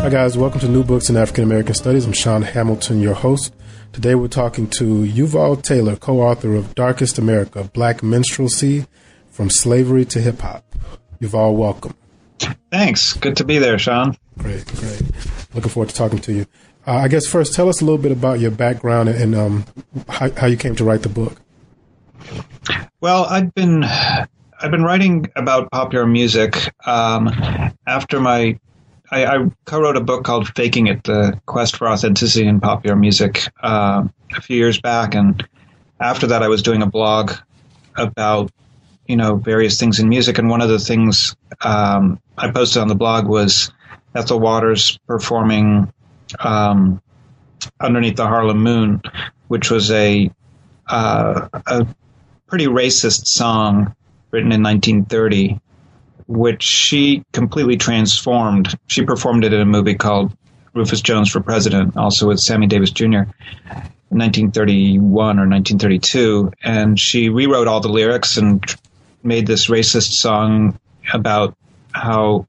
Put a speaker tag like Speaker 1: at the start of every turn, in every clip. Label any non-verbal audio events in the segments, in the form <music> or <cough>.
Speaker 1: Hi, guys. Welcome to New Books in African American Studies. I'm Sean Hamilton, your host. Today we're talking to Yuval Taylor, co author of Darkest America Black Minstrelsy From Slavery to Hip Hop. Yuval, welcome.
Speaker 2: Thanks. Good to be there, Sean.
Speaker 1: Great, great. Looking forward to talking to you. Uh, I guess first, tell us a little bit about your background and um, how, how you came to write the book.
Speaker 2: Well, I've been I've been writing about popular music um, after my I, I, co-wrote a book called "Faking It: The Quest for Authenticity in Popular Music" uh, a few years back, and after that, I was doing a blog about you know various things in music, and one of the things um, I posted on the blog was Ethel Waters performing um, "Underneath the Harlem Moon," which was a uh, a pretty racist song written in 1930 which she completely transformed. She performed it in a movie called Rufus Jones for President, also with Sammy Davis Jr. in 1931 or 1932, and she rewrote all the lyrics and made this racist song about how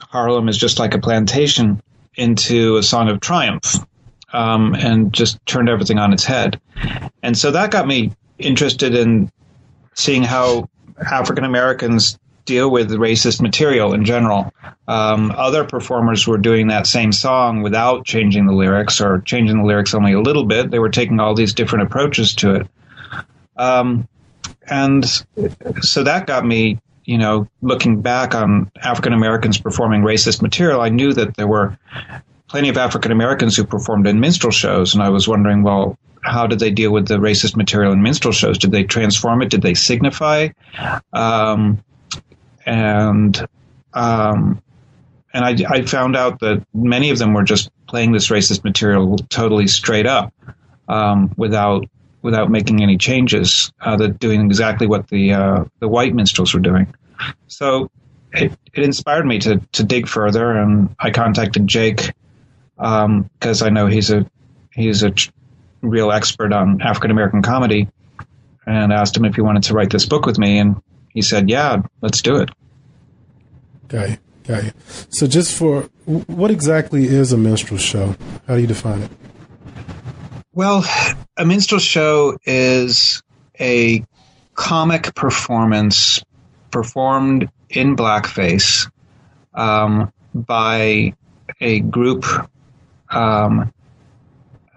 Speaker 2: Harlem is just like a plantation into a song of triumph, um, and just turned everything on its head. And so that got me interested in seeing how African Americans deal with racist material in general. Um, other performers were doing that same song without changing the lyrics or changing the lyrics only a little bit. They were taking all these different approaches to it. Um, and so that got me, you know, looking back on African Americans performing racist material, I knew that there were plenty of African Americans who performed in minstrel shows. And I was wondering, well, how did they deal with the racist material in minstrel shows? Did they transform it? Did they signify? Um, and um, and I, I, found out that many of them were just playing this racist material totally straight up um, without without making any changes. Uh, that doing exactly what the uh, the white minstrels were doing. So it, it inspired me to to dig further, and I contacted Jake because um, I know he's a he's a real expert on African American comedy, and asked him if he wanted to write this book with me, and he said, "Yeah, let's do it."
Speaker 1: Got you. Got you. So, just for what exactly is a minstrel show? How do you define it?
Speaker 2: Well, a minstrel show is a comic performance performed in blackface um, by a group um,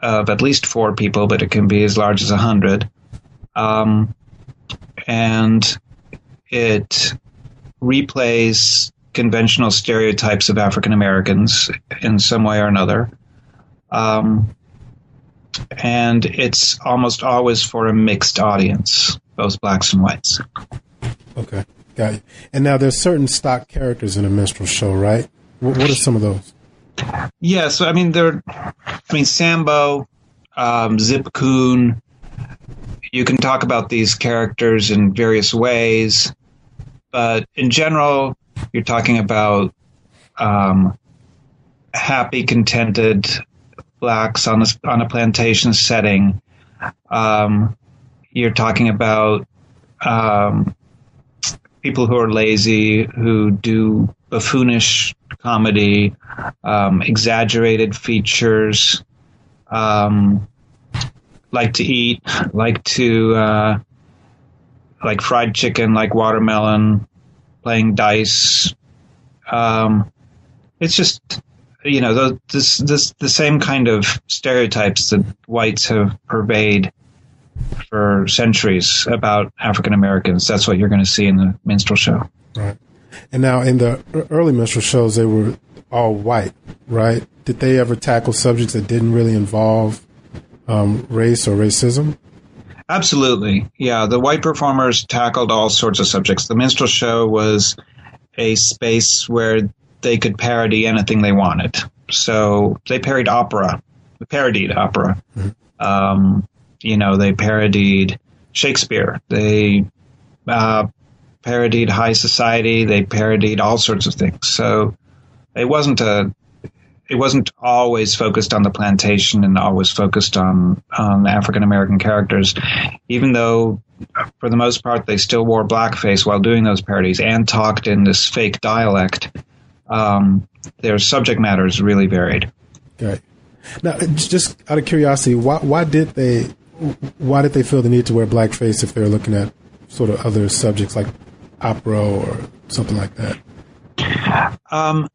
Speaker 2: of at least four people, but it can be as large as a hundred. Um, and it replays conventional stereotypes of African Americans in some way or another. Um, and it's almost always for a mixed audience, both blacks and whites.
Speaker 1: Okay, got you. And now there's certain stock characters in a minstrel show, right? What, what are some of those?
Speaker 2: Yeah, so I mean, there. I mean, Sambo, um, Zip Coon. You can talk about these characters in various ways, but in general, you're talking about um, happy, contented blacks on a, on a plantation setting. Um, you're talking about um, people who are lazy, who do buffoonish comedy, um, exaggerated features, um, like to eat, like to uh, like fried chicken, like watermelon, playing dice. Um, it's just you know the, this this the same kind of stereotypes that whites have pervaded for centuries about African Americans. That's what you're going to see in the minstrel show.
Speaker 1: Right. And now in the early minstrel shows, they were all white, right? Did they ever tackle subjects that didn't really involve um, race or racism?
Speaker 2: Absolutely. Yeah. The white performers tackled all sorts of subjects. The minstrel show was a space where they could parody anything they wanted. So they parodied opera, They parodied opera. Um, you know, they parodied Shakespeare. They uh, parodied high society. They parodied all sorts of things. So it wasn't a it wasn't always focused on the plantation and always focused on on African American characters, even though for the most part they still wore blackface while doing those parodies and talked in this fake dialect. Um, their subject matters really varied.
Speaker 1: Okay. Now, just out of curiosity, why why did they why did they feel the need to wear blackface if they were looking at sort of other subjects like opera or something like that?
Speaker 2: Um,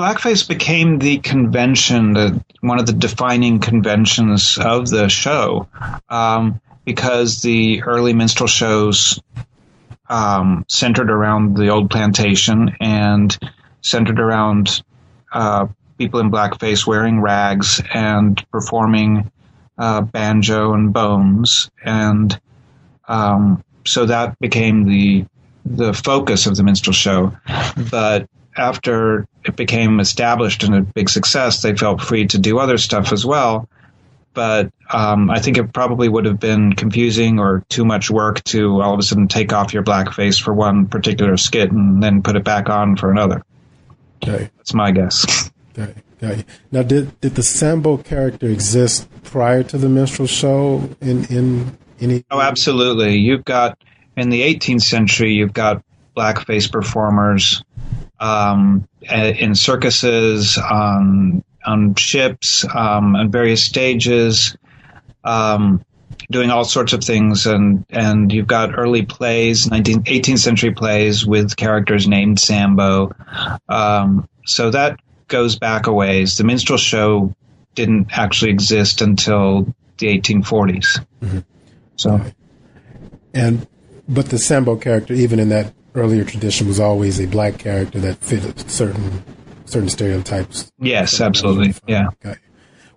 Speaker 2: blackface became the convention, the, one of the defining conventions of the show, um, because the early minstrel shows um, centered around the old plantation and centered around uh, people in blackface wearing rags and performing uh, banjo and bones, and um, so that became the the focus of the minstrel show. But after it became established and a big success, they felt free to do other stuff as well. But um, I think it probably would have been confusing or too much work to all of a sudden take off your blackface for one particular skit and then put it back on for another.
Speaker 1: Okay.
Speaker 2: That's my guess. <laughs>
Speaker 1: Okay. Okay. Now, did did the Sambo character exist prior to the minstrel show in in any?
Speaker 2: Oh, absolutely. You've got in the 18th century, you've got blackface performers um, in circuses, on on ships, um, on various stages, um, doing all sorts of things, and and you've got early plays, 19, 18th century plays with characters named Sambo. Um, so that goes back a ways. The minstrel show didn't actually exist until the 1840s. Mm-hmm. So,
Speaker 1: and but the Sambo character, even in that earlier tradition, was always a black character that fit certain certain stereotypes.
Speaker 2: Yes, absolutely. Yeah. Okay.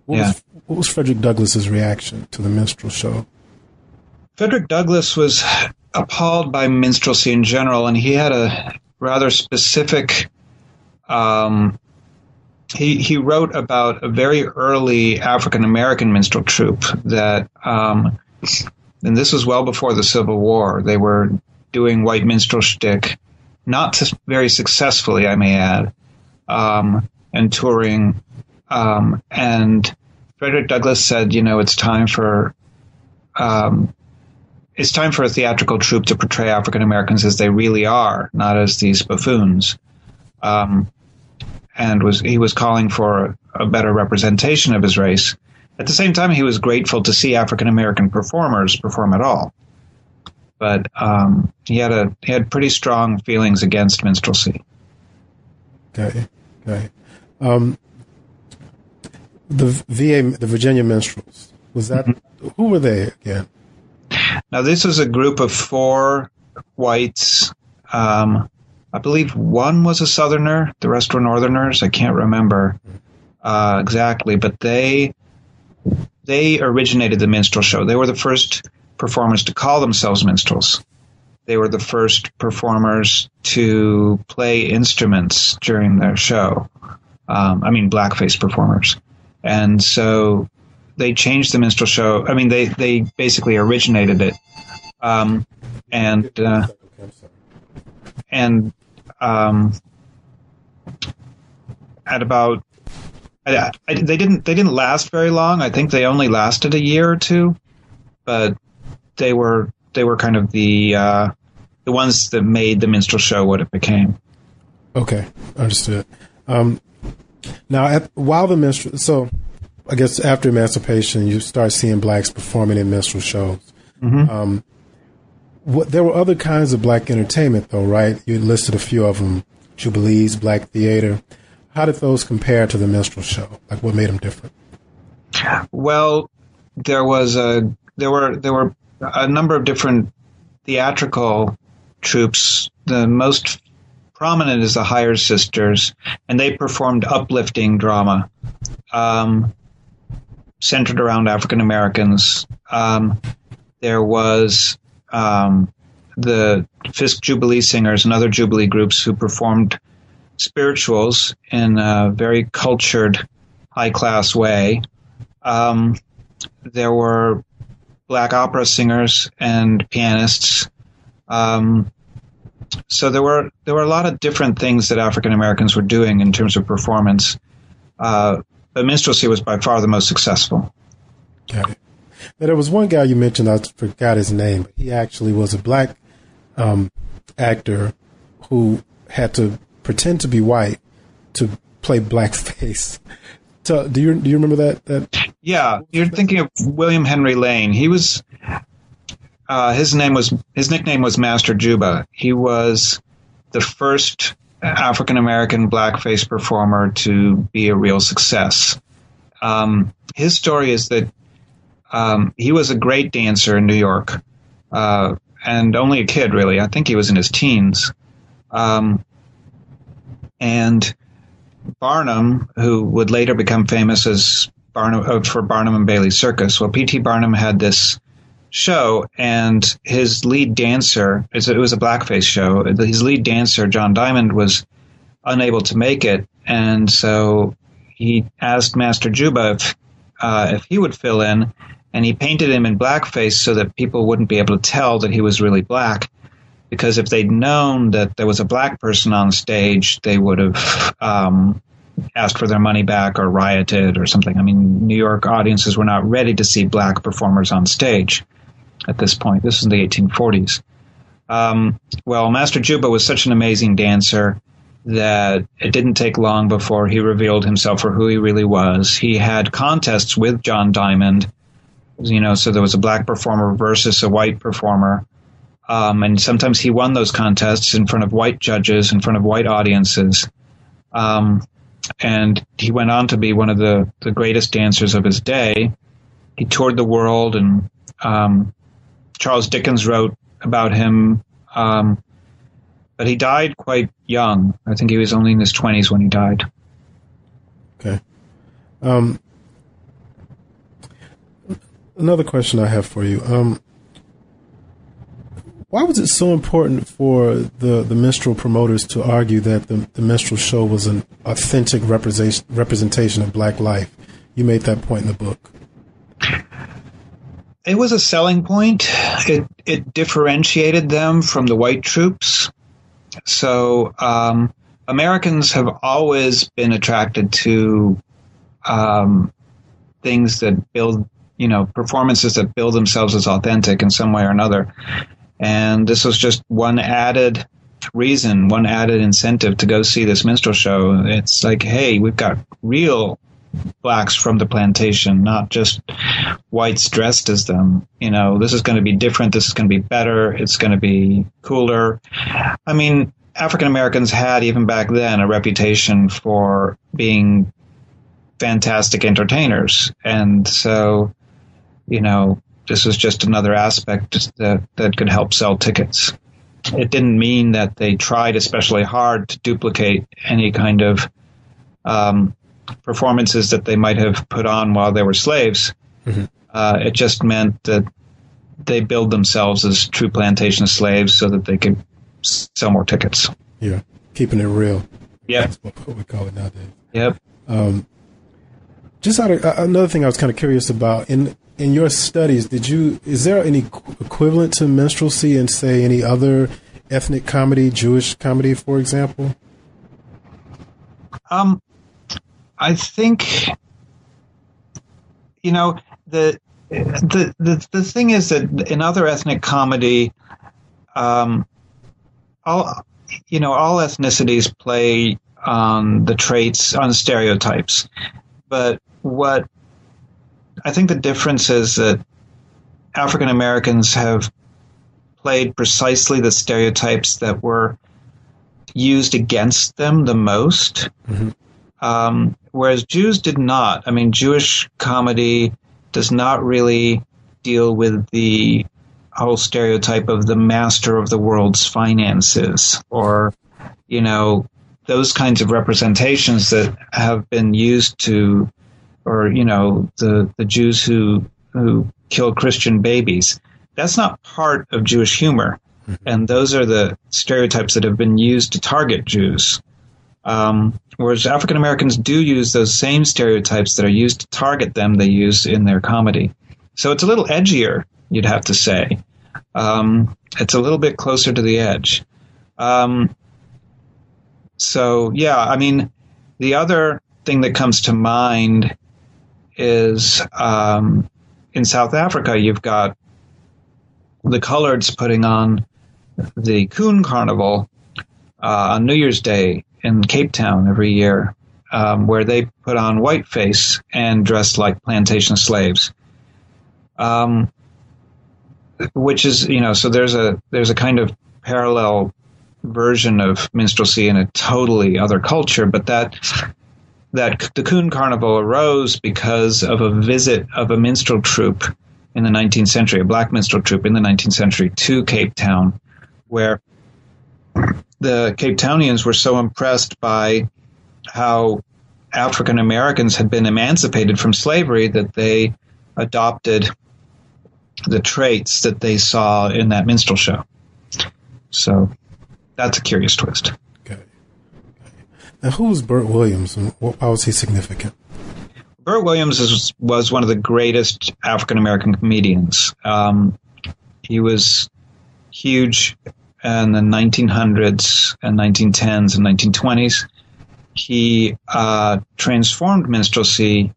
Speaker 1: What, yeah. Was, what was Frederick Douglass's reaction to the minstrel show?
Speaker 2: Frederick Douglass was appalled by minstrelsy in general, and he had a rather specific um, he he wrote about a very early African American minstrel troupe that, um, and this was well before the Civil War. They were doing white minstrel shtick, not very successfully, I may add, um, and touring. Um, and Frederick Douglass said, you know, it's time for um, it's time for a theatrical troupe to portray African Americans as they really are, not as these buffoons. Um, and was he was calling for a better representation of his race. At the same time, he was grateful to see African American performers perform at all. But um, he had a he had pretty strong feelings against minstrelsy.
Speaker 1: Okay, okay. Um, the VA, the Virginia Minstrels, was that mm-hmm. who were they again?
Speaker 2: Now, this was a group of four whites um, I believe one was a Southerner, the rest were Northerners. I can't remember uh, exactly, but they they originated the minstrel show. They were the first performers to call themselves minstrels. They were the first performers to play instruments during their show. Um, I mean, blackface performers, and so they changed the minstrel show. I mean, they they basically originated it, um, and uh, and um, at about I, I, they didn't they didn't last very long. I think they only lasted a year or two, but they were they were kind of the uh, the ones that made the minstrel show what it became.
Speaker 1: Okay, understood. Um, now, at, while the minstrel, so I guess after emancipation, you start seeing blacks performing in minstrel shows. Mm-hmm. Um, what, there were other kinds of black entertainment, though, right? You listed a few of them: Jubilees, Black Theater. How did those compare to the minstrel show? Like, what made them different?
Speaker 2: Well, there was a there were there were a number of different theatrical troupes. The most prominent is the Hyers Sisters, and they performed uplifting drama, um, centered around African Americans. Um, there was um, the Fisk Jubilee Singers and other Jubilee groups who performed spirituals in a very cultured, high class way. Um, there were black opera singers and pianists. Um, so there were there were a lot of different things that African Americans were doing in terms of performance. Uh, but minstrelsy was by far the most successful.
Speaker 1: Got it. Now, there was one guy you mentioned, I forgot his name. But he actually was a black um, actor who had to pretend to be white to play blackface. So, do you do you remember that? That
Speaker 2: yeah, you're thinking of William Henry Lane. He was uh, his name was his nickname was Master Juba. He was the first African American blackface performer to be a real success. Um, his story is that um, he was a great dancer in New York, uh, and only a kid, really. I think he was in his teens. Um, and Barnum, who would later become famous as Barnum uh, for Barnum and Bailey Circus. Well, P.T. Barnum had this show, and his lead dancer, it was a blackface show. His lead dancer, John Diamond, was unable to make it, and so he asked Master Juba if, uh, if he would fill in, and he painted him in blackface so that people wouldn't be able to tell that he was really black. Because if they'd known that there was a black person on stage, they would have um, asked for their money back or rioted or something. I mean, New York audiences were not ready to see black performers on stage at this point. This is the 1840s. Um, well, Master Juba was such an amazing dancer that it didn't take long before he revealed himself for who he really was. He had contests with John Diamond you know, so there was a black performer versus a white performer. Um, and sometimes he won those contests in front of white judges, in front of white audiences. Um, and he went on to be one of the, the greatest dancers of his day. He toured the world, and um, Charles Dickens wrote about him. Um, but he died quite young. I think he was only in his 20s when he died.
Speaker 1: Okay. Um, another question I have for you. Why was it so important for the, the minstrel promoters to argue that the, the minstrel show was an authentic representation, representation of black life? You made that point in the book.
Speaker 2: It was a selling point. It it differentiated them from the white troupes. So um, Americans have always been attracted to um, things that build you know performances that build themselves as authentic in some way or another. And this was just one added reason, one added incentive to go see this minstrel show. It's like, hey, we've got real blacks from the plantation, not just whites dressed as them. You know, this is going to be different. This is going to be better. It's going to be cooler. I mean, African Americans had even back then a reputation for being fantastic entertainers. And so you know, this was just another aspect that, that could help sell tickets. It didn't mean that they tried especially hard to duplicate any kind of um, performances that they might have put on while they were slaves. Mm-hmm. Uh, it just meant that they build themselves as true plantation slaves so that they could sell more tickets.
Speaker 1: Yeah, keeping it real.
Speaker 2: Yeah,
Speaker 1: that's what we call it nowadays.
Speaker 2: Yep. Um,
Speaker 1: just out of, uh, another thing I was kind of curious about in in your studies, did you is there any equivalent to minstrelsy in say any other ethnic comedy, Jewish comedy, for example?
Speaker 2: Um, I think you know the the the the thing is that in other ethnic comedy, um, all you know, all ethnicities play on the traits on stereotypes, but what I think the difference is that African Americans have played precisely the stereotypes that were used against them the most, mm-hmm. um, whereas Jews did not. I mean, Jewish comedy does not really deal with the whole stereotype of the master of the world's finances or, you know, those kinds of representations that have been used to or you know the the Jews who who kill Christian babies. That's not part of Jewish humor, mm-hmm. and those are the stereotypes that have been used to target Jews. Um, whereas African Americans do use those same stereotypes that are used to target them, they use in their comedy. So it's a little edgier, you'd have to say. Um, it's a little bit closer to the edge. Um, so, yeah, I mean, the other thing that comes to mind is um, in South Africa, you've got the coloreds putting on the Coon Carnival uh, on New Year's Day in Cape Town every year, um, where they put on whiteface and dress like plantation slaves. Um, which is, you know, so there's a there's a kind of parallel version of minstrelsy in a totally other culture, but that that the Coon Carnival arose because of a visit of a minstrel troupe in the 19th century, a black minstrel troupe in the 19th century to Cape Town, where the Cape Townians were so impressed by how African Americans had been emancipated from slavery that they adopted the traits that they saw in that minstrel show. So that's a curious twist.
Speaker 1: Now, who was Bert Williams and why was he significant?
Speaker 2: Bert Williams is, was one of the greatest African American comedians. Um, he was huge in the 1900s and 1910s and 1920s. He uh, transformed minstrelsy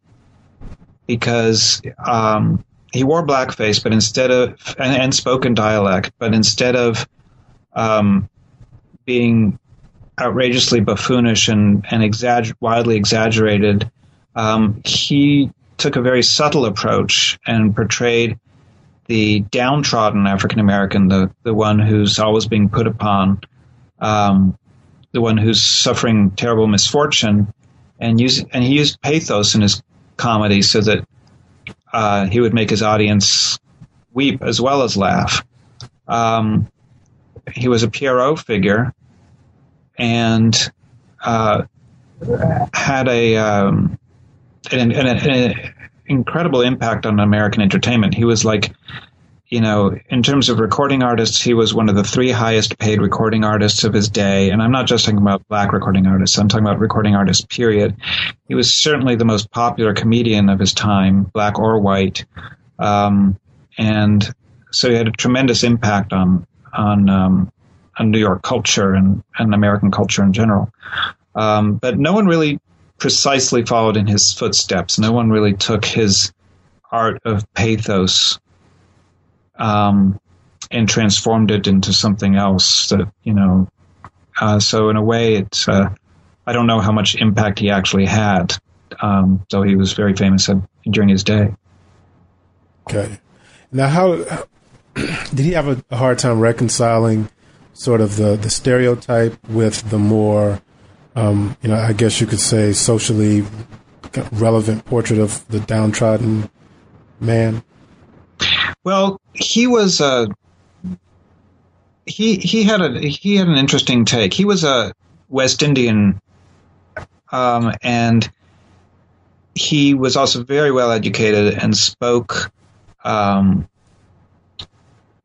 Speaker 2: because um, he wore blackface, but instead of and, and spoken dialect, but instead of um, being outrageously buffoonish and, and exagger- wildly exaggerated, um, he took a very subtle approach and portrayed the downtrodden African American, the the one who's always being put upon, um, the one who's suffering terrible misfortune, and use and he used pathos in his comedy so that uh, he would make his audience weep as well as laugh. Um, he was a Pierrot figure, and uh, had a um, an, an, an, incredible impact on American entertainment. He was like, you know, in terms of recording artists, he was one of the three highest paid recording artists of his day. And I'm not just talking about black recording artists, I'm talking about recording artists, period. He was certainly the most popular comedian of his time, black or white. Um, and so he had a tremendous impact on, on, um, on New York culture and, and American culture in general. Um, but no one really precisely followed in his footsteps. No one really took his art of pathos um, and transformed it into something else that you know. Uh, so in a way, it's uh, I don't know how much impact he actually had, um, though he was very famous during his day.
Speaker 1: Okay, now how <clears throat> did he have a hard time reconciling sort of the the stereotype with the more um, you know, I guess you could say socially relevant portrait of the downtrodden man?
Speaker 2: Well, he was a he he had a he had an interesting take. He was a West Indian, um, and he was also very well educated and spoke, um,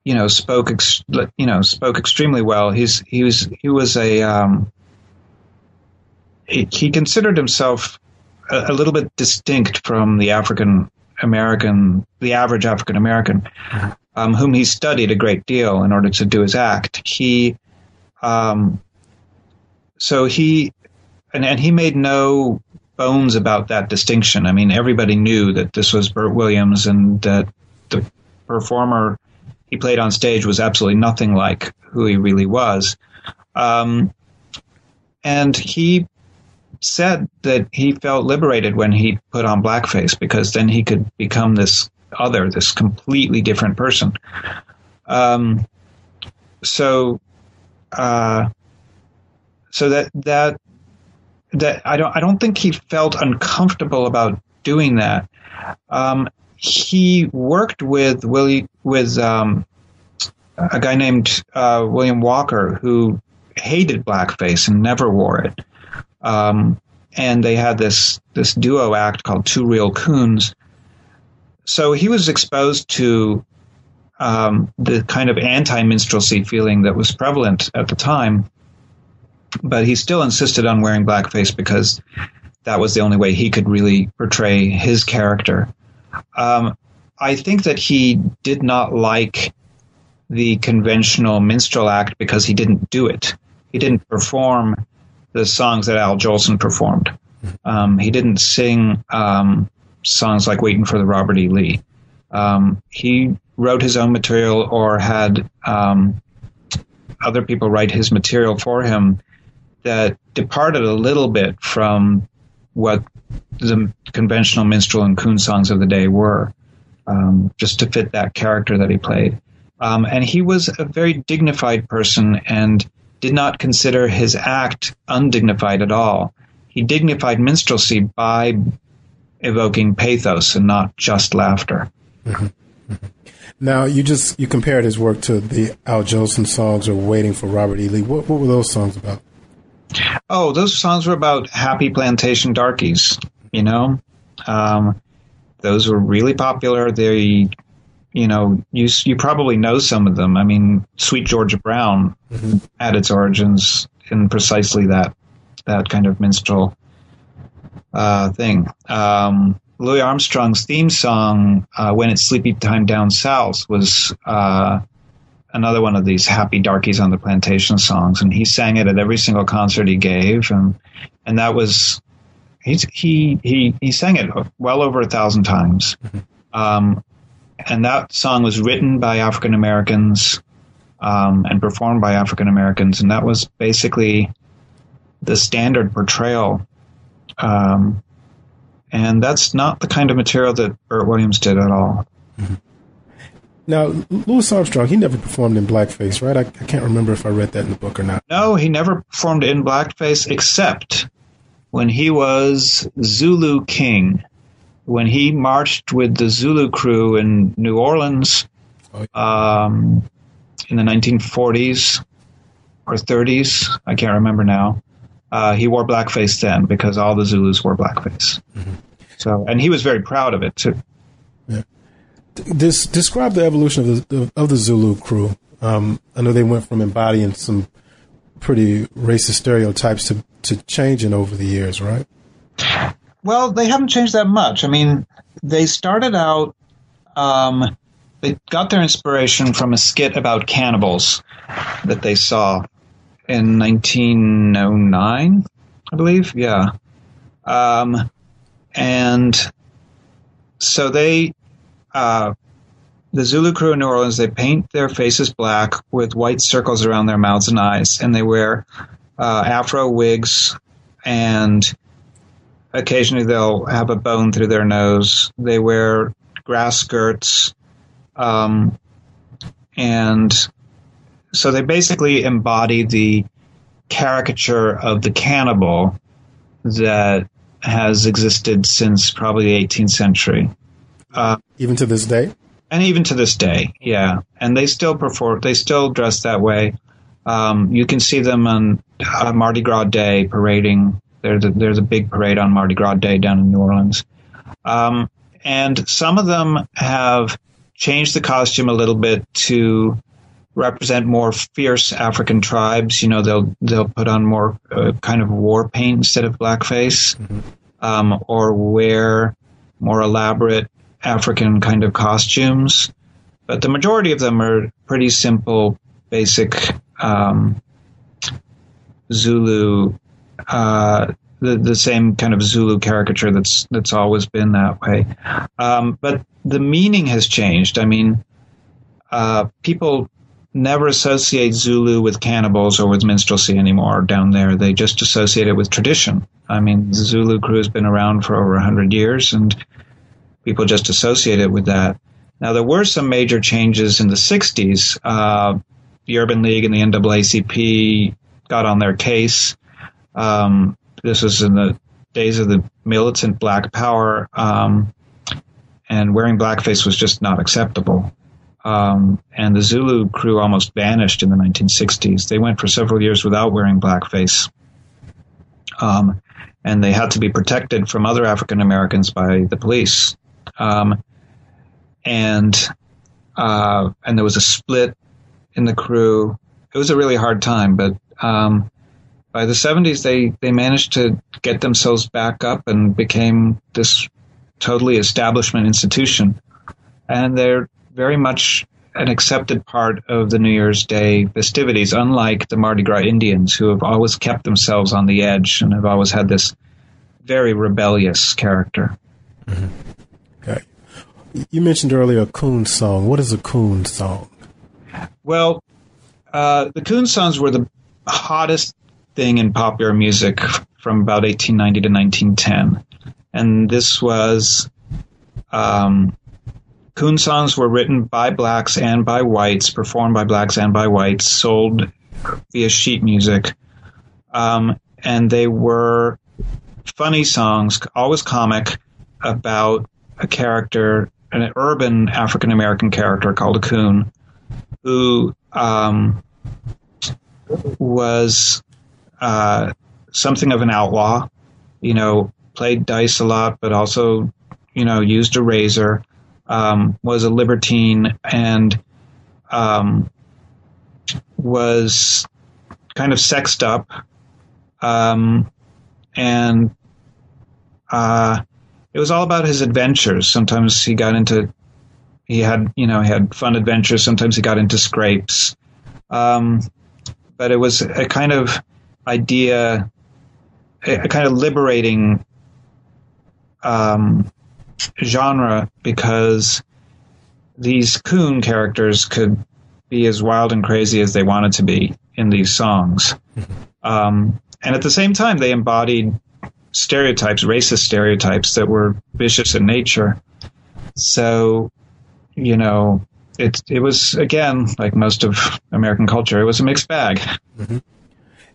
Speaker 2: you know, spoke ex- you know spoke extremely well. He's he was he was a um, he considered himself a, a little bit distinct from the African American, the average African American, um, whom he studied a great deal in order to do his act. He, um, so he, and, and he made no bones about that distinction. I mean, everybody knew that this was Bert Williams and that the performer he played on stage was absolutely nothing like who he really was. Um, and he said that he felt liberated when he put on blackface because then he could become this other, this completely different person. Um, so, uh, so that that that I don't I don't think he felt uncomfortable about doing that. Um, he worked with Willie with um, a guy named uh, William Walker who hated blackface and never wore it. Um, and they had this this duo act called Two Real Coons. So he was exposed to um, the kind of anti minstrelsy feeling that was prevalent at the time, but he still insisted on wearing blackface because that was the only way he could really portray his character. Um, I think that he did not like the conventional minstrel act because he didn't do it. He didn't perform the songs that Al Jolson performed. Um, he didn't sing um, songs like "Waiting for the Robert E. Lee." Um, he wrote his own material or had um, other people write his material for him that departed a little bit from what the conventional minstrel and coon songs of the day were, um, just to fit that character that he played. Um, and he was a very dignified person and did not consider his act undignified at all. He dignified minstrelsy by evoking pathos and not just laughter. Mm-hmm.
Speaker 1: Mm-hmm. Now you just you compared his work to the Al Jolson songs or Waiting for Robert E. Lee. What, what were those songs about?
Speaker 2: Oh, those songs were about happy plantation darkies. You know, um, those were really popular. They, you know, you you probably know some of them. I mean, Sweet Georgia Brown mm-hmm. had its origins in precisely that that kind of minstrel uh, thing. Um, Louis Armstrong's theme song, uh, "When It's Sleepy Time Down South," was uh, another one of these happy darkies on the plantation songs, and he sang it at every single concert he gave, and and that was he he he he sang it well over a thousand times, mm-hmm. um, and that song was written by African Americans um, and performed by African Americans, and that was basically the standard portrayal. Um, and that's not the kind of material that Bert Williams did at all. Mm-hmm.
Speaker 1: Now, Louis Armstrong, he never performed in blackface, right? I, I, can't remember if I read that in the book or not.
Speaker 2: No, he never performed in blackface except when he was Zulu King. When he marched with the Zulu crew in New Orleans oh, yeah. um, in the 1940s or 30s, I can't remember now. Uh, he wore blackface then because all the Zulus wore blackface. Mm-hmm. So, and he was very proud of it too.
Speaker 1: This describe the evolution of the of the Zulu crew. Um, I know they went from embodying some pretty racist stereotypes to to changing over the years, right?
Speaker 2: Well, they haven't changed that much. I mean, they started out. Um, they got their inspiration from a skit about cannibals that they saw in 1909, I believe. Yeah. Um, and so they uh, the Zulu crew in New Orleans, they paint their faces black with white circles around their mouths and eyes, and they wear uh, afro wigs, and occasionally they'll have a bone through their nose. They wear grass skirts, um, and so they basically embody the caricature of the cannibal that has existed since probably the 18th century.
Speaker 1: Uh, even to this day?
Speaker 2: And even to this day, yeah. And they still perform, they still dress that way. Um, you can see them on uh, Mardi Gras Day parading. There's a, there's a big parade on Mardi Gras Day down in New Orleans. Um, and some of them have changed the costume a little bit to represent more fierce African tribes. You know, they'll they'll put on more uh, kind of war paint instead of blackface, mm-hmm. um, or wear more elaborate African kind of costumes, but the majority of them are pretty simple, basic um, Zulu, uh, the the same kind of Zulu caricature that's that's always been that way. Um, but the meaning has changed. I mean, uh, people never associate Zulu with cannibals or with minstrelsy anymore down there. They just associate it with tradition. I mean, the Zulu crew has been around for over a 100 years, and people just associate it with that. Now, there were some major changes in the 60s. Uh, the Urban League and the NAACP got on their case. Um, this was in the days of the militant Black Power, um, and wearing blackface was just not acceptable. Um, and the Zulu crew almost vanished in the 1960s. They went for several years without wearing blackface. Um, and they had to be protected from other African Americans by the police. Um, and uh, and there was a split in the crew. It was a really hard time, but um, by the 70s, they, they managed to get themselves back up and became this totally establishment institution. And they're very much an accepted part of the New Year's Day festivities, unlike the Mardi Gras Indians, who have always kept themselves on the edge and have always had this very rebellious character.
Speaker 1: Mm-hmm. You mentioned earlier a coon song. What is a coon song?
Speaker 2: Well, uh, the coon songs were the hottest thing in popular music from about 1890 to 1910. And this was um, Coon songs were written by blacks and by whites, performed by blacks and by whites, sold via sheet music. Um, and they were funny songs, always comic, about a character, an urban African American character called a coon, who um, was uh, something of an outlaw. You know, played dice a lot, but also, you know, used a razor um, was a libertine and um, was kind of sexed up, um, and uh, it was all about his adventures. Sometimes he got into he had you know he had fun adventures. Sometimes he got into scrapes, um, but it was a kind of idea, a, kind of liberating um, genre because these coon characters could be as wild and crazy as they wanted to be in these songs. <laughs> Um, and at the same time, they embodied stereotypes, racist stereotypes that were vicious in nature. So, you know, it it was again like most of American culture, it was a mixed bag. Mm-hmm.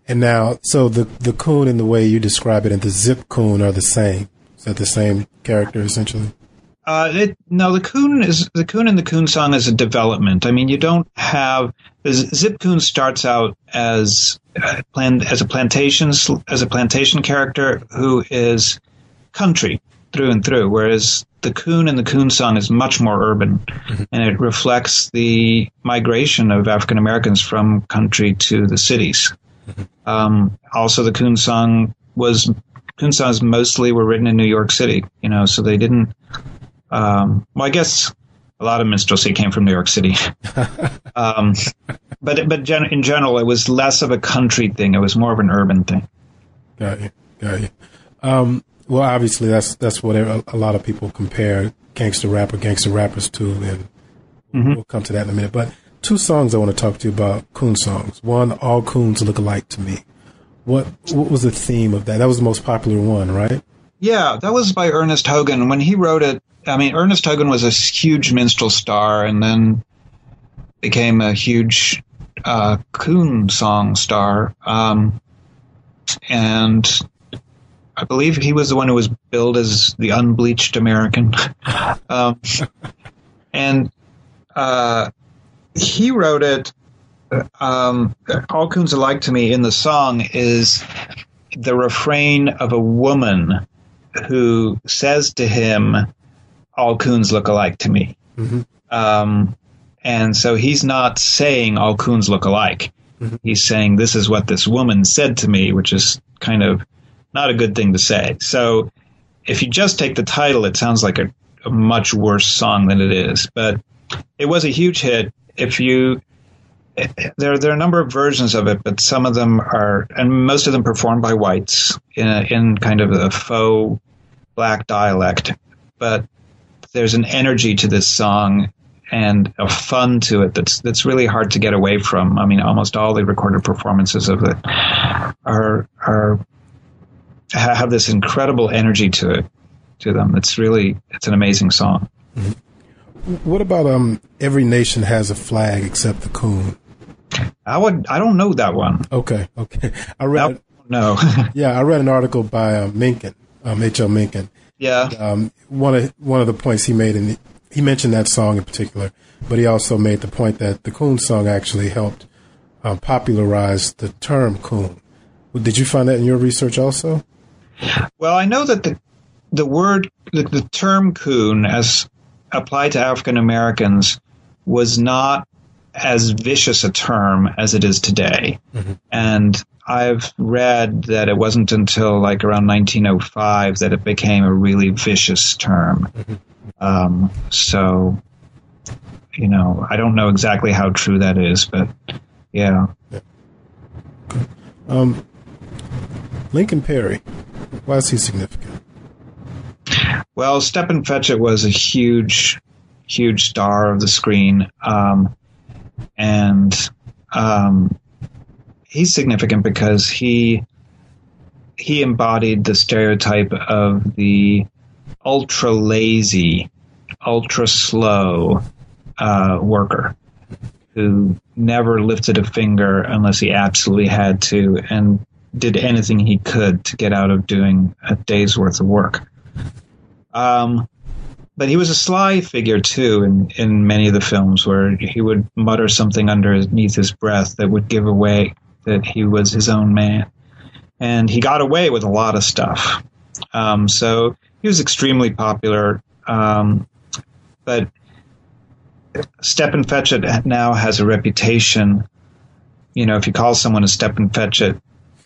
Speaker 1: And now, so the the coon and the way you describe it and the zip coon are the same Is that the same character essentially?
Speaker 2: Uh, it, no, the coon is the coon in the coon song is a development. I mean, you don't have Zip Coon starts out as uh, plan, as a plantation as a plantation character who is country through and through, whereas the coon in the coon song is much more urban, mm-hmm. and it reflects the migration of African Americans from country to the cities. Mm-hmm. Um, also, the coon song was coon songs mostly were written in New York City, you know, so they didn't. Um, well, I guess a lot of minstrelsy came from New York City, <laughs> um, but but gen- in general, it was less of a country thing. It was more of an urban thing.
Speaker 1: Got you, got you. Um, well, obviously, that's that's what a, a, lot of people compare gangster rap or gangster rappers to, and mm-hmm. we'll come to that in a minute. But two songs I want to talk to you about coon songs. One, all coons look alike to me. What what was the theme of that? That was the most popular one, right?
Speaker 2: Yeah, that was by Ernest Hogan. When he wrote it, I mean, Ernest Hogan was a huge minstrel star, and then became a huge uh, coon song star. Um, and I believe he was the one who was billed as the unbleached American. <laughs> um, and uh, he wrote it um, all coons alike to me in the song is the refrain of a woman who says to him, "All coons look alike to me," mm-hmm. um, and so he's not saying all coons look alike. Mm-hmm. He's saying this is what this woman said to me, which is kind of not a good thing to say. So if you just take the title, it sounds like a, a much worse song than it is. But it was a huge hit. If you there there are a number of versions of it, but some of them are, and most of them performed by whites in a, in kind of a faux black dialect. But there's an energy to this song and a fun to it that's that's really hard to get away from. I mean, almost all the recorded performances of it are are have this incredible energy to it to them. It's really it's an amazing song.
Speaker 1: Mm-hmm. What about um? Every nation has a flag except the coon.
Speaker 2: I would. I don't know that one.
Speaker 1: Okay. Okay. I read. <laughs>
Speaker 2: No. <laughs>
Speaker 1: yeah, I read an article by uh, Mencken, um, H.L. Mencken.
Speaker 2: Yeah.
Speaker 1: Um, one of one of the points he made, and he mentioned that song in particular, but he also made the point that the coon song actually helped um, popularize the term coon. Did you find that in your research also?
Speaker 2: Well, I know that the the word the, the term coon as applied to African Americans was not as vicious a term as it is today. Mm-hmm. And I've read that it wasn't until like around 1905 that it became a really vicious term. Mm-hmm. Um, so, you know, I don't know exactly how true that is, but yeah. yeah.
Speaker 1: Um, Lincoln Perry, why is he significant?
Speaker 2: Well, Stepin Fetchit was a huge, huge star of the screen. Um, and um, he's significant because he he embodied the stereotype of the ultra lazy, ultra slow uh, worker who never lifted a finger unless he absolutely had to and did anything he could to get out of doing a day's worth of work. Um, but he was a sly figure too in, in many of the films where he would mutter something underneath his breath that would give away that he was his own man. And he got away with a lot of stuff. Um, so he was extremely popular. Um, but Fetchit now has a reputation. You know, if you call someone a Stepin Fetchit,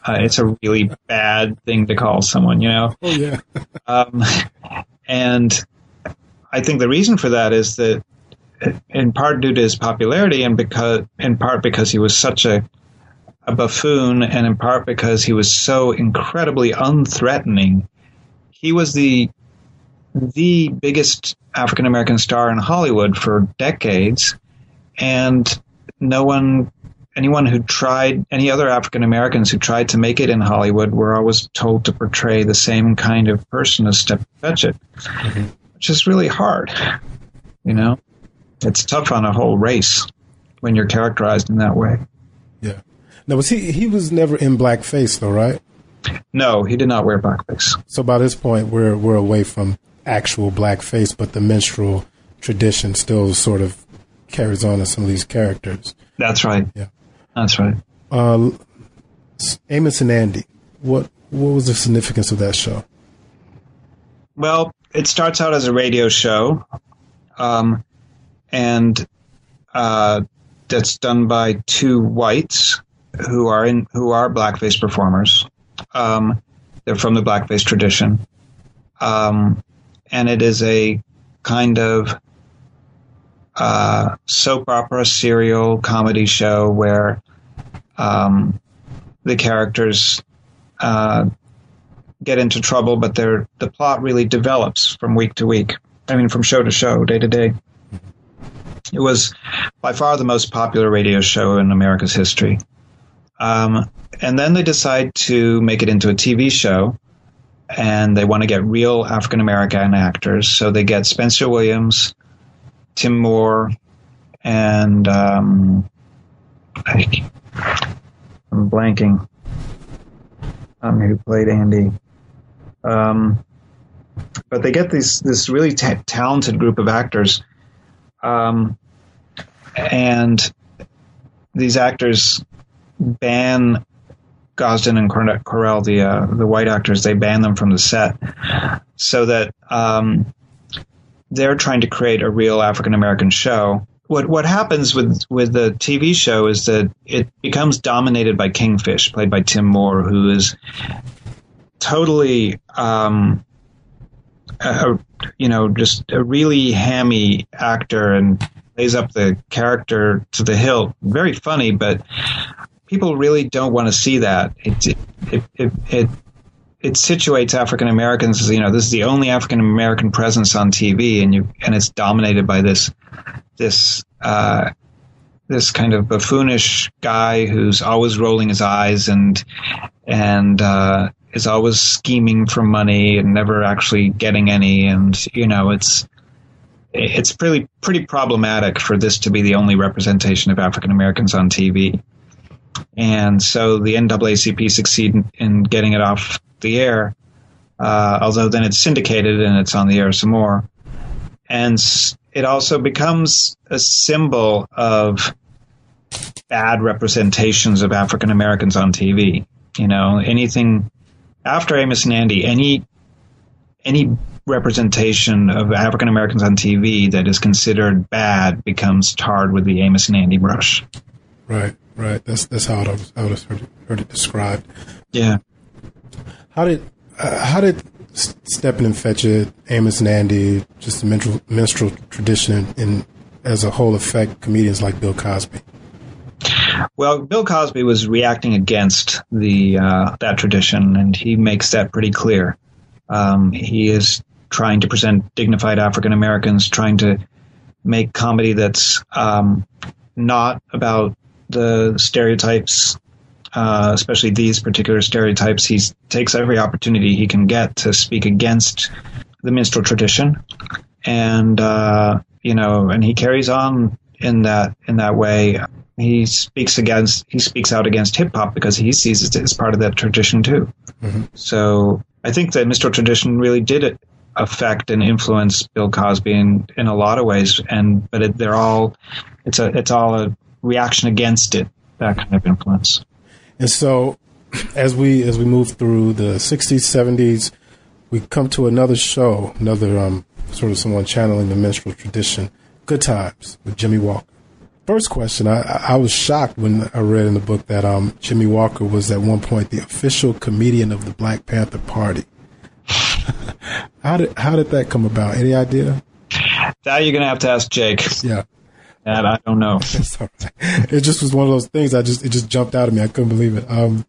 Speaker 2: uh, it's a really bad thing to call someone, you know?
Speaker 1: Oh, yeah. <laughs>
Speaker 2: um, and I think the reason for that is that, in part due to his popularity, and because in part because he was such a a buffoon, and in part because he was so incredibly unthreatening, he was the the biggest African American star in Hollywood for decades, and no one, anyone who tried, any other African Americans who tried to make it in Hollywood were always told to portray the same kind of person as Stepin Fetchit. Mm-hmm which is really hard. You know, it's tough on a whole race when you're characterized in that way.
Speaker 1: Now, was he? He was never in blackface, though, right?
Speaker 2: No, he did not wear blackface.
Speaker 1: So by this point, we're we're away from actual blackface, but the minstrel tradition still sort of carries on in some of these characters.
Speaker 2: That's right.
Speaker 1: Yeah,
Speaker 2: that's right.
Speaker 1: Uh, Amos and Andy, what what was the significance of that show?
Speaker 2: Well, it starts out as a radio show, um, and uh, that's done by two whites who are in who are blackface performers. Um, they're from the blackface tradition, um, and it is a kind of uh, soap opera serial comedy show where um, the characters uh, get into trouble, but the plot really develops from week to week. I mean, from show to show, day to day. It was by far the most popular radio show in America's history. Um, and then they decide to make it into a TV show, and they want to get real African American actors. So they get Spencer Williams, Tim Moore, and um, I, am blanking um, who played Andy. Um, but they get this this really t- talented group of actors, um, and these actors ban Gosden and Correll, the uh, the white actors, they ban them from the set, so that um, they're trying to create a real African American show. What what happens with with the TV show is that it becomes dominated by Kingfish, played by Tim Moore, who is totally, um, a, you know, just a really hammy actor and plays up the character to the hilt. Very funny, but people really don't want to see that. It it it, it, it situates African Americans as you know this is the only African American presence on TV, and you and it's dominated by this this. Uh, this kind of buffoonish guy who's always rolling his eyes and and uh, is always scheming for money and never actually getting any. And, you know, it's, it's pretty, pretty problematic for this to be the only representation of African Americans on TV. And so the NAACP succeed in getting it off the air, uh, although then it's syndicated and it's on the air some more. And it also becomes a symbol of bad representations of African Americans on TV. You know, anything after Amos and Andy, any any representation of African Americans on TV that is considered bad becomes tarred with the Amos and Andy brush.
Speaker 1: Right, right. That's that's how I would, I have heard it, heard it described.
Speaker 2: Yeah.
Speaker 1: How did uh, how did Stepin and Fetchit, Amos and Andy, just the minstrel, minstrel tradition, and as a whole affect comedians like Bill Cosby?
Speaker 2: Well, Bill Cosby was reacting against the uh, that tradition, and he makes that pretty clear. Um, he is trying to present dignified African Americans, trying to make comedy that's um, not about the stereotypes, uh, especially these particular stereotypes. He takes every opportunity he can get to speak against the minstrel tradition, and uh, you know, and he carries on in that in that way. He speaks against he speaks out against hip hop because he sees it as part of that tradition too. Mm-hmm. So I think the minstrel tradition really did affect and influence Bill Cosby in, in a lot of ways, and but it, they're all it's a it's all a reaction against it that kind of influence.
Speaker 1: And so, as we as we move through the '60s, '70s, we come to another show, another um, sort of someone channeling the minstrel tradition, Good Times with Jimmie Walker. First question, I, I was shocked when I read in the book that um, Jimmie Walker was at one point the official comedian of the Black Panther Party. <laughs> how did how did that come about? Any idea?
Speaker 2: Now you're gonna have to ask Jake.
Speaker 1: Yeah.
Speaker 2: And I don't know. <laughs>
Speaker 1: It just was one of those things. I just it just jumped out of me. I couldn't believe it. Um,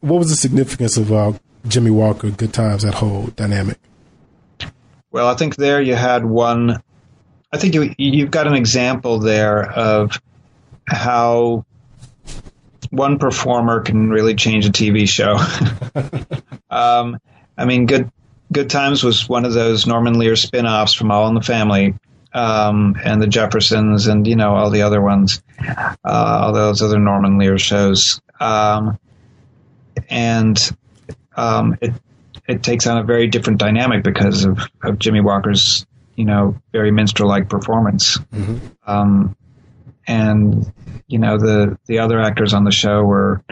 Speaker 1: what was the significance of uh, Jimmie Walker? Good times, that whole dynamic.
Speaker 2: Well, I think there you had one. I think you you've got an example there of how one performer can really change a TV show. <laughs> um, I mean, good Good Times was one of those Norman Lear spin-offs from All in the Family, um, and the Jeffersons, and you know all the other ones, uh, all those other Norman Lear shows, um, and um, it it takes on a very different dynamic because of, of Jimmie Walker's you know very minstrel-like performance, mm-hmm. Um, and you know the the other actors on the show were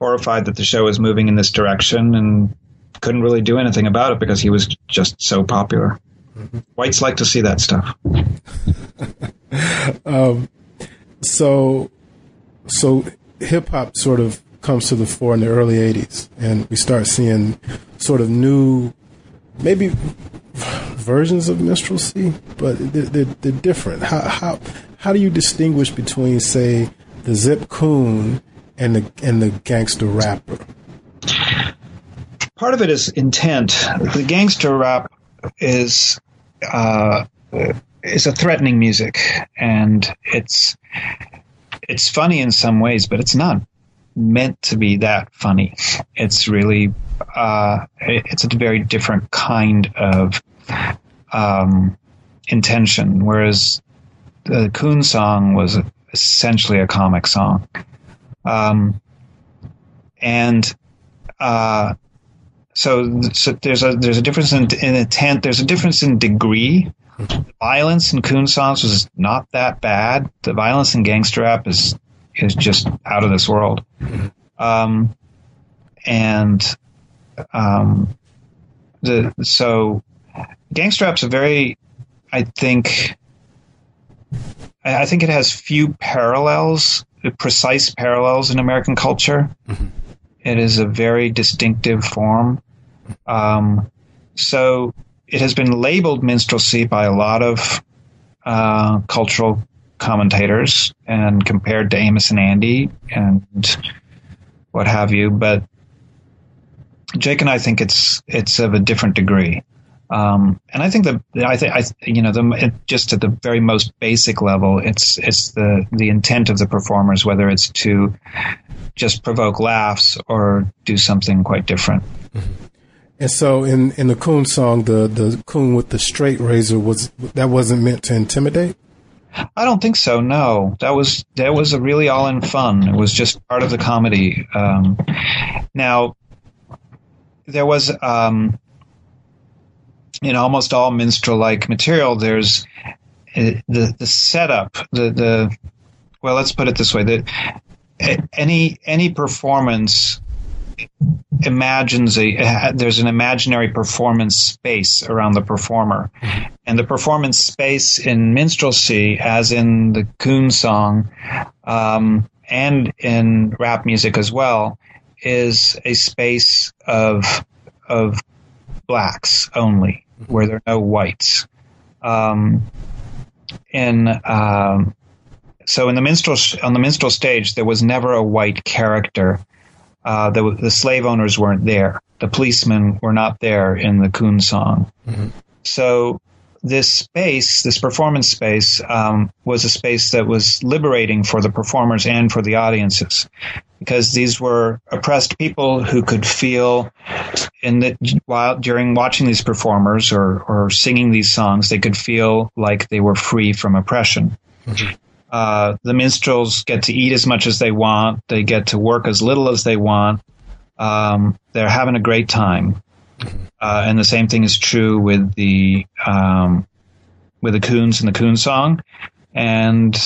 Speaker 2: horrified that the show was moving in this direction and couldn't really do anything about it because he was just so popular. Whites like to see that stuff. <laughs>
Speaker 1: um, so, so hip hop sort of comes to the fore in the early '80s, and we start seeing sort of new, maybe versions of minstrelsy, but they're, they're, they're different. How how how do you distinguish between, say, the Zip Coon and the and the gangster rapper?
Speaker 2: part of it is intent. The gangster rap is uh, is a threatening music, and it's it's funny in some ways, but it's not meant to be that funny. It's really uh, it's a very different kind of um, intention, whereas the Coon song was essentially a comic song. Um, and uh, so, so there's a there's a difference in, in intent. There's a difference in degree. The violence in Coon songs was not that bad. The violence in gangster rap is is just out of this world. Um, and um, the so gangster rap's a very, I think, I think it has few parallels, precise parallels in American culture. Mm-hmm. It is a very distinctive form. Um, so it has been labeled minstrelsy by a lot of uh, cultural commentators and compared to Amos and Andy and what have you. But Jake and I think it's it's of a different degree. Um, and I think that I think I you know the it, just at the very most basic level, it's it's the the intent of the performers, whether it's to just provoke laughs or do something quite different. Mm-hmm.
Speaker 1: And so in, in the coon song, the, the coon with the straight razor was that wasn't meant to intimidate?
Speaker 2: I don't think so. No, that was that was a really all in fun. It was just part of the comedy. Um, now, there was um, in almost all minstrel like material. There's uh, the the setup. The the well, let's put it this way: that any any performance imagines a there's an imaginary performance space around the performer, and the performance space in minstrelsy, as in the coon song, um, and in rap music as well, is a space of of blacks only, where there are no whites. Um, in um, so in the minstrel on the minstrel stage, there was never a white character. Uh, the, the, slave owners weren't there. The policemen were not there in the coon song. Mm-hmm. So this space, this performance space, um, was a space that was liberating for the performers and for the audiences, because these were oppressed people who could feel in the while during watching these performers or or singing these songs, they could feel like they were free from oppression. Mm-hmm. Uh, the minstrels get to eat as much as they want. They get to work as little as they want. Um, they're having a great time. Uh, and the same thing is true with the um, with the coons and the coon song, and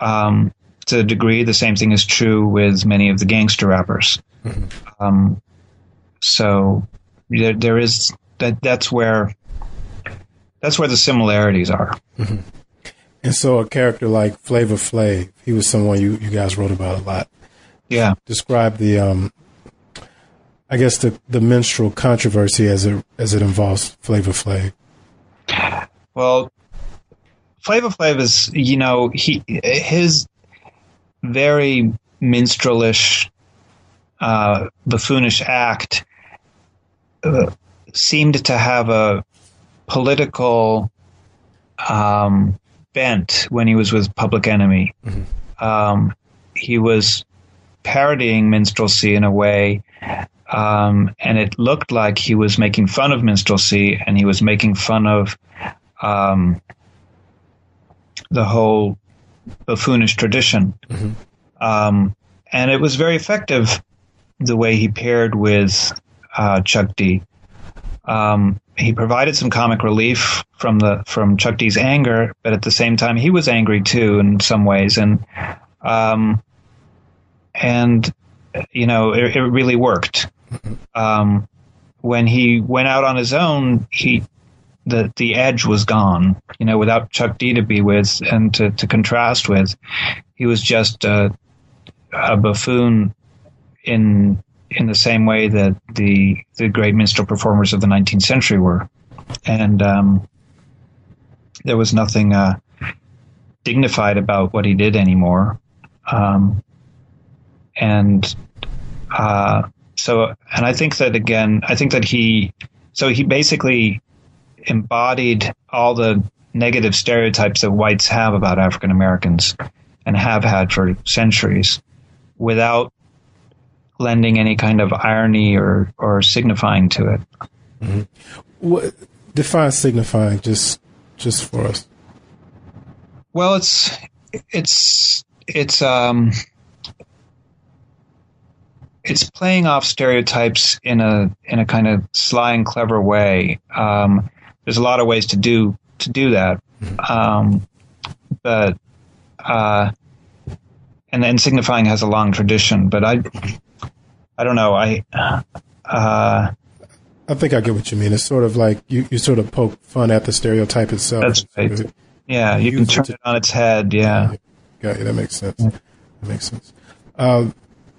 Speaker 2: um, to a degree, the same thing is true with many of the gangster rappers. Mm-hmm. Um, so there, there is that. That's where that's where the similarities are.
Speaker 1: And so a character like Flavor Flav, he was someone you, you guys wrote about a lot.
Speaker 2: Yeah.
Speaker 1: Describe the, um, I guess the, the minstrel controversy as it, as it involves Flavor Flav.
Speaker 2: Well, Flavor Flav is, you know, he, his very minstrelish, uh, buffoonish act uh, seemed to have a political, um, bent when he was with Public Enemy. Mm-hmm. Um, he was parodying minstrelsy in a way, um, and it looked like he was making fun of minstrelsy, and he was making fun of um, the whole buffoonish tradition. Mm-hmm. Um, and it was very effective the way he paired with uh, Chuck D. Um, he provided some comic relief from the from Chuck D's anger, but at the same time he was angry too in some ways, and um, and you know it, it really worked. Um, when he went out on his own, he the the edge was gone. You know, without Chuck D to be with and to, to contrast with, he was just a, a buffoon in in the same way that the the great minstrel performers of the 19th century were, and um, there was nothing uh, dignified about what he did anymore, um, and uh, so and I think that again, I think that he so he basically embodied all the negative stereotypes that whites have about African Americans and have had for centuries without lending any kind of irony or, or signifying to it.
Speaker 1: Mm-hmm. What define signifying just just for us?
Speaker 2: Well, it's it's it's um it's playing off stereotypes in a in a kind of sly and clever way. Um, there's a lot of ways to do to do that, mm-hmm. um, but uh, and then signifying has a long tradition. But I I don't know. I uh,
Speaker 1: I think I get what you mean. It's sort of like you, you sort of poke fun at the stereotype itself.
Speaker 2: That's right. Sort of yeah, you can turn it, on its head. Yeah.
Speaker 1: Got you. That makes sense. That makes sense. Uh,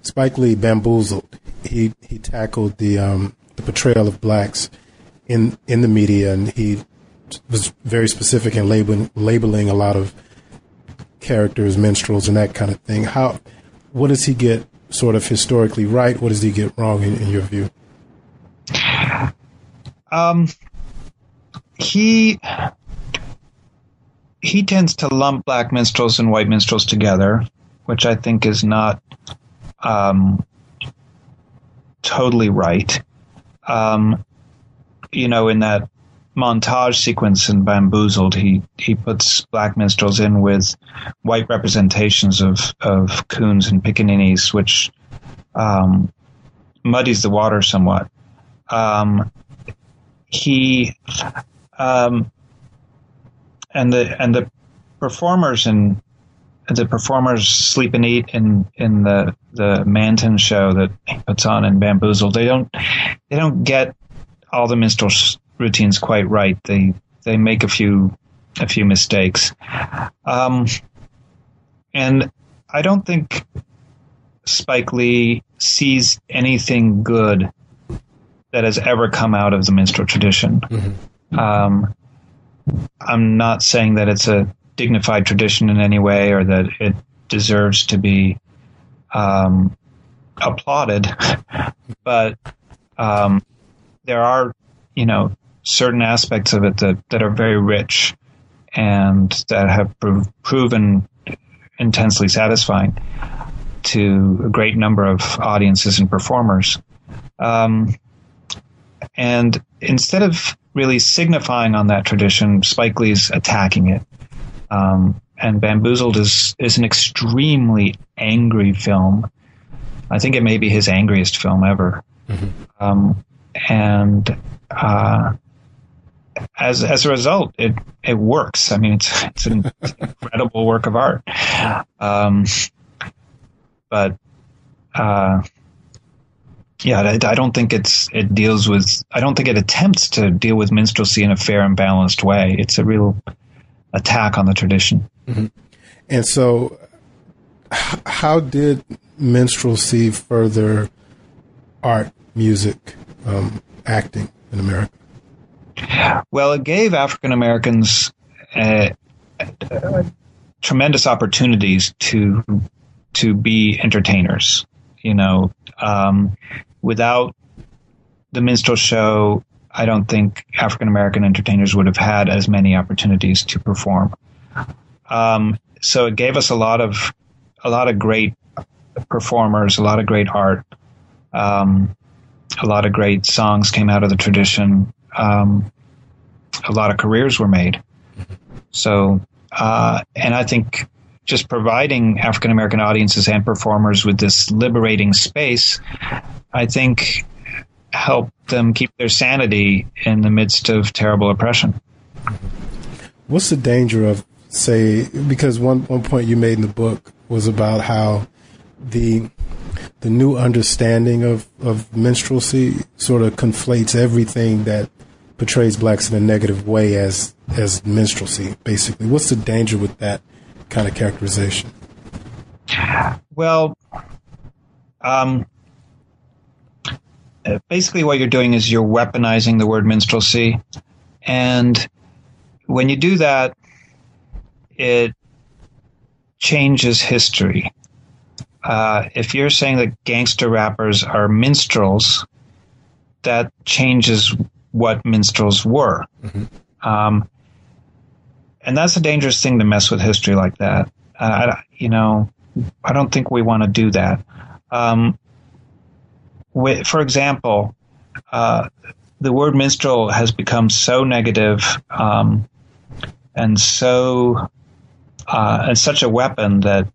Speaker 1: Spike Lee bamboozled. He he tackled the um, the portrayal of blacks in in the media, and he was very specific in labeling labeling a lot of characters, minstrels, and that kind of thing. How what does he get sort of historically right? What does he get wrong in, in your view?
Speaker 2: Um, he he tends to lump black minstrels and white minstrels together, which I think is not um, totally right. Um, you know, in that montage sequence in Bamboozled, he he puts black minstrels in with white representations of of coons and pickaninnies, which um, muddies the water somewhat. Um, he um, and the and the performers in the performers sleep and eat in in the the Mantan show that he puts on in Bamboozled. They don't they don't get all the minstrel routines quite right. They they make a few a few mistakes, um, and I don't think Spike Lee sees anything good that has ever come out of the minstrel tradition. Mm-hmm. Um, I'm not saying that it's a dignified tradition in any way or that it deserves to be um, applauded, <laughs> but um, there are, you know, certain aspects of it that, that are very rich and that have prov- proven intensely satisfying to a great number of audiences and performers. Um, and instead of really signifying on that tradition, Spike Lee's attacking it. Um, and Bamboozled is is an extremely angry film. I think it may be his angriest film ever. Mm-hmm. Um, and uh, as as a result, it it works. I mean, it's <laughs> it's an incredible work of art. Um, but uh, yeah, I, I, don't think it's it deals with. I don't think it attempts to deal with minstrelsy in a fair and balanced way. It's a real attack on the tradition.
Speaker 1: Mm-hmm. And so, h- how did minstrelsy further art, music, um, acting in America?
Speaker 2: Well, it gave African Americans uh, tremendous opportunities to to be entertainers. You know, um, without the minstrel show, I don't think African American entertainers would have had as many opportunities to perform. Um, so it gave us a lot of a lot of great performers, a lot of great art, um, a lot of great songs came out of the tradition. Um, a lot of careers were made. So, uh, and I think just providing African American audiences and performers with this liberating space, I think helped them keep their sanity in the midst of terrible oppression.
Speaker 1: What's the danger of, say, because one, one point you made in the book was about how the the new understanding of, of minstrelsy sort of conflates everything that portrays blacks in a negative way as as minstrelsy. Basically, what's the danger with that kind of characterization?
Speaker 2: Well, um, basically, what you're doing is you're weaponizing the word minstrelsy, and when you do that, it changes history. Uh, if you're saying that gangster rappers are minstrels, that changes what minstrels were. Mm-hmm. Um, and that's a dangerous thing to mess with history like that. Uh, I, you know, I don't think we want to do that. Um, with, for example, uh, the word minstrel has become so negative um, and so uh, and such a weapon that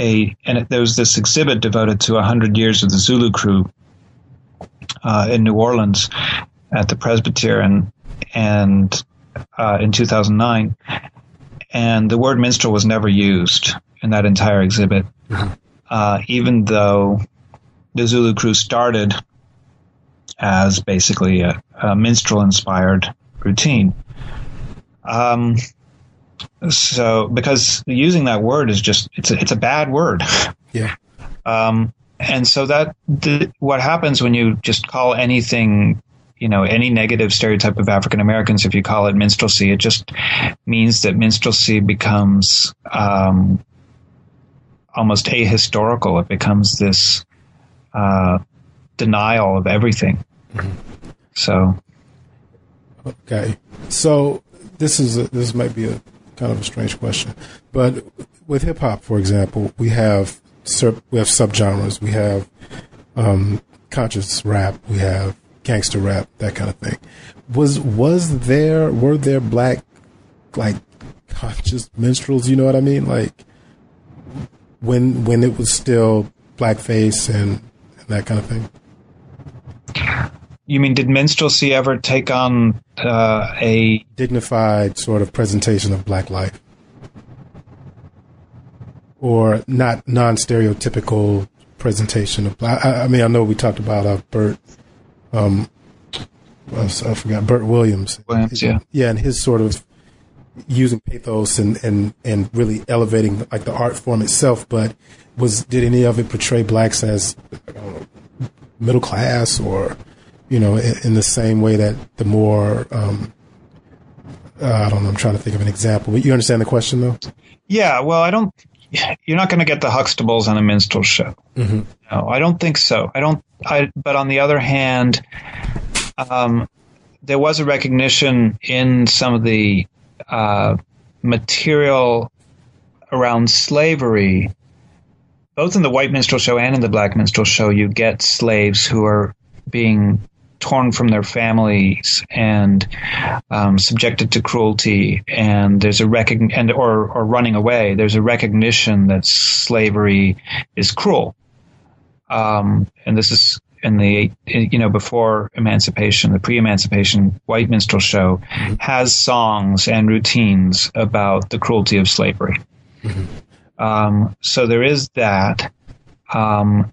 Speaker 2: a and it, there was this exhibit devoted to hundred years of the Zulu Krewe uh, in New Orleans, at the Presbytère and uh, in 2009, and the word minstrel was never used in that entire exhibit, mm-hmm. uh, even though the Zulu Krewe started as basically a, a minstrel-inspired routine. Um, so because using that word is just it's a, it's a bad word.
Speaker 1: Yeah. <laughs>
Speaker 2: Um, and so that the, what happens when you just call anything you know any negative stereotype of African Americans, if you call it minstrelsy, it just means that minstrelsy becomes um, almost ahistorical. It becomes this uh, denial of everything. Mm-hmm. So,
Speaker 1: okay, so this is a, this might be a kind of a strange question, but with hip hop, for example, we have we have subgenres. We have um, conscious rap. We have gangster rap, that kind of thing. Was was there were there black like conscious minstrels? You know what I mean? Like when when it was still blackface and, and that kind of thing.
Speaker 2: You mean did minstrelsy ever take on uh, a
Speaker 1: dignified sort of presentation of black life? or not non stereotypical presentation of black. I, I, mean, I know we talked about uh, Bert. Um, I, forgot Bert Williams.
Speaker 2: Williams, yeah,
Speaker 1: yeah, and his sort of using pathos and, and, and really elevating like the art form itself. But was did any of it portray blacks as know, middle class or you know in, in, the same way that the more um, uh, I don't know. I'm trying to think of an example, but you understand the question though.
Speaker 2: Yeah. Well, I don't. You're not going to get the Huxtables on a minstrel show. Mm-hmm. No, I don't think so. I don't. I. But on the other hand, um, there was a recognition in some of the uh, material around slavery, both in the white minstrel show and in the black minstrel show, you get slaves who are being torn from their families and um, subjected to cruelty, and there's a recogn- and or or running away. There's a recognition that slavery is cruel, um, and this is in the you know before emancipation the pre-emancipation white minstrel show has songs and routines about the cruelty of slavery mm-hmm. um, so there is that um,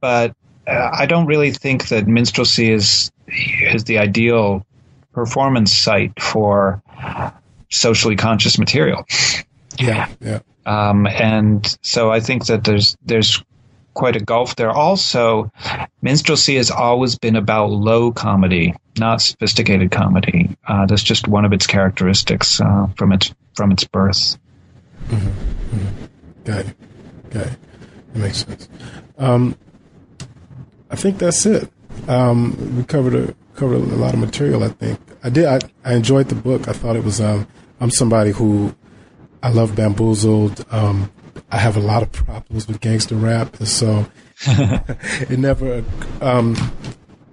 Speaker 2: but i don't really think that minstrelsy is is the ideal performance site for socially conscious material
Speaker 1: yeah yeah
Speaker 2: um, and so I think that there's there's quite a gulf there. Also, minstrelsy has always been about low comedy, not sophisticated comedy. Uh, that's just one of its characteristics uh, from its from its birth.
Speaker 1: Mm-hmm. Mm-hmm. Got it. Got it. That makes sense. Um, I think that's it. Um, we covered a covered a lot of material. I think I did. I, I enjoyed the book. I thought it was. Um, I'm somebody who I love bamboozled. Um, I have a lot of problems with gangster rap, so <laughs> it never. Um,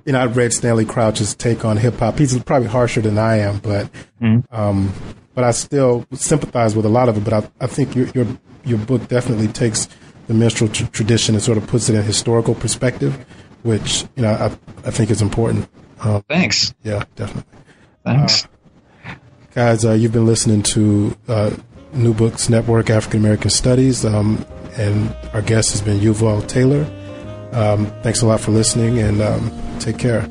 Speaker 1: you know, I read Stanley Crouch's take on hip hop. He's probably harsher than I am, but mm. um, but I still sympathize with a lot of it. But I, I think your your your book definitely takes the minstrel t- tradition and sort of puts it in a historical perspective, which you know I I think is important.
Speaker 2: Uh, Thanks.
Speaker 1: Yeah, definitely.
Speaker 2: Thanks.
Speaker 1: Uh, guys, uh, you've been listening to uh, New Books Network African American Studies, um, and our guest has been Yuval Taylor. Um, thanks a lot for listening, and um, take care.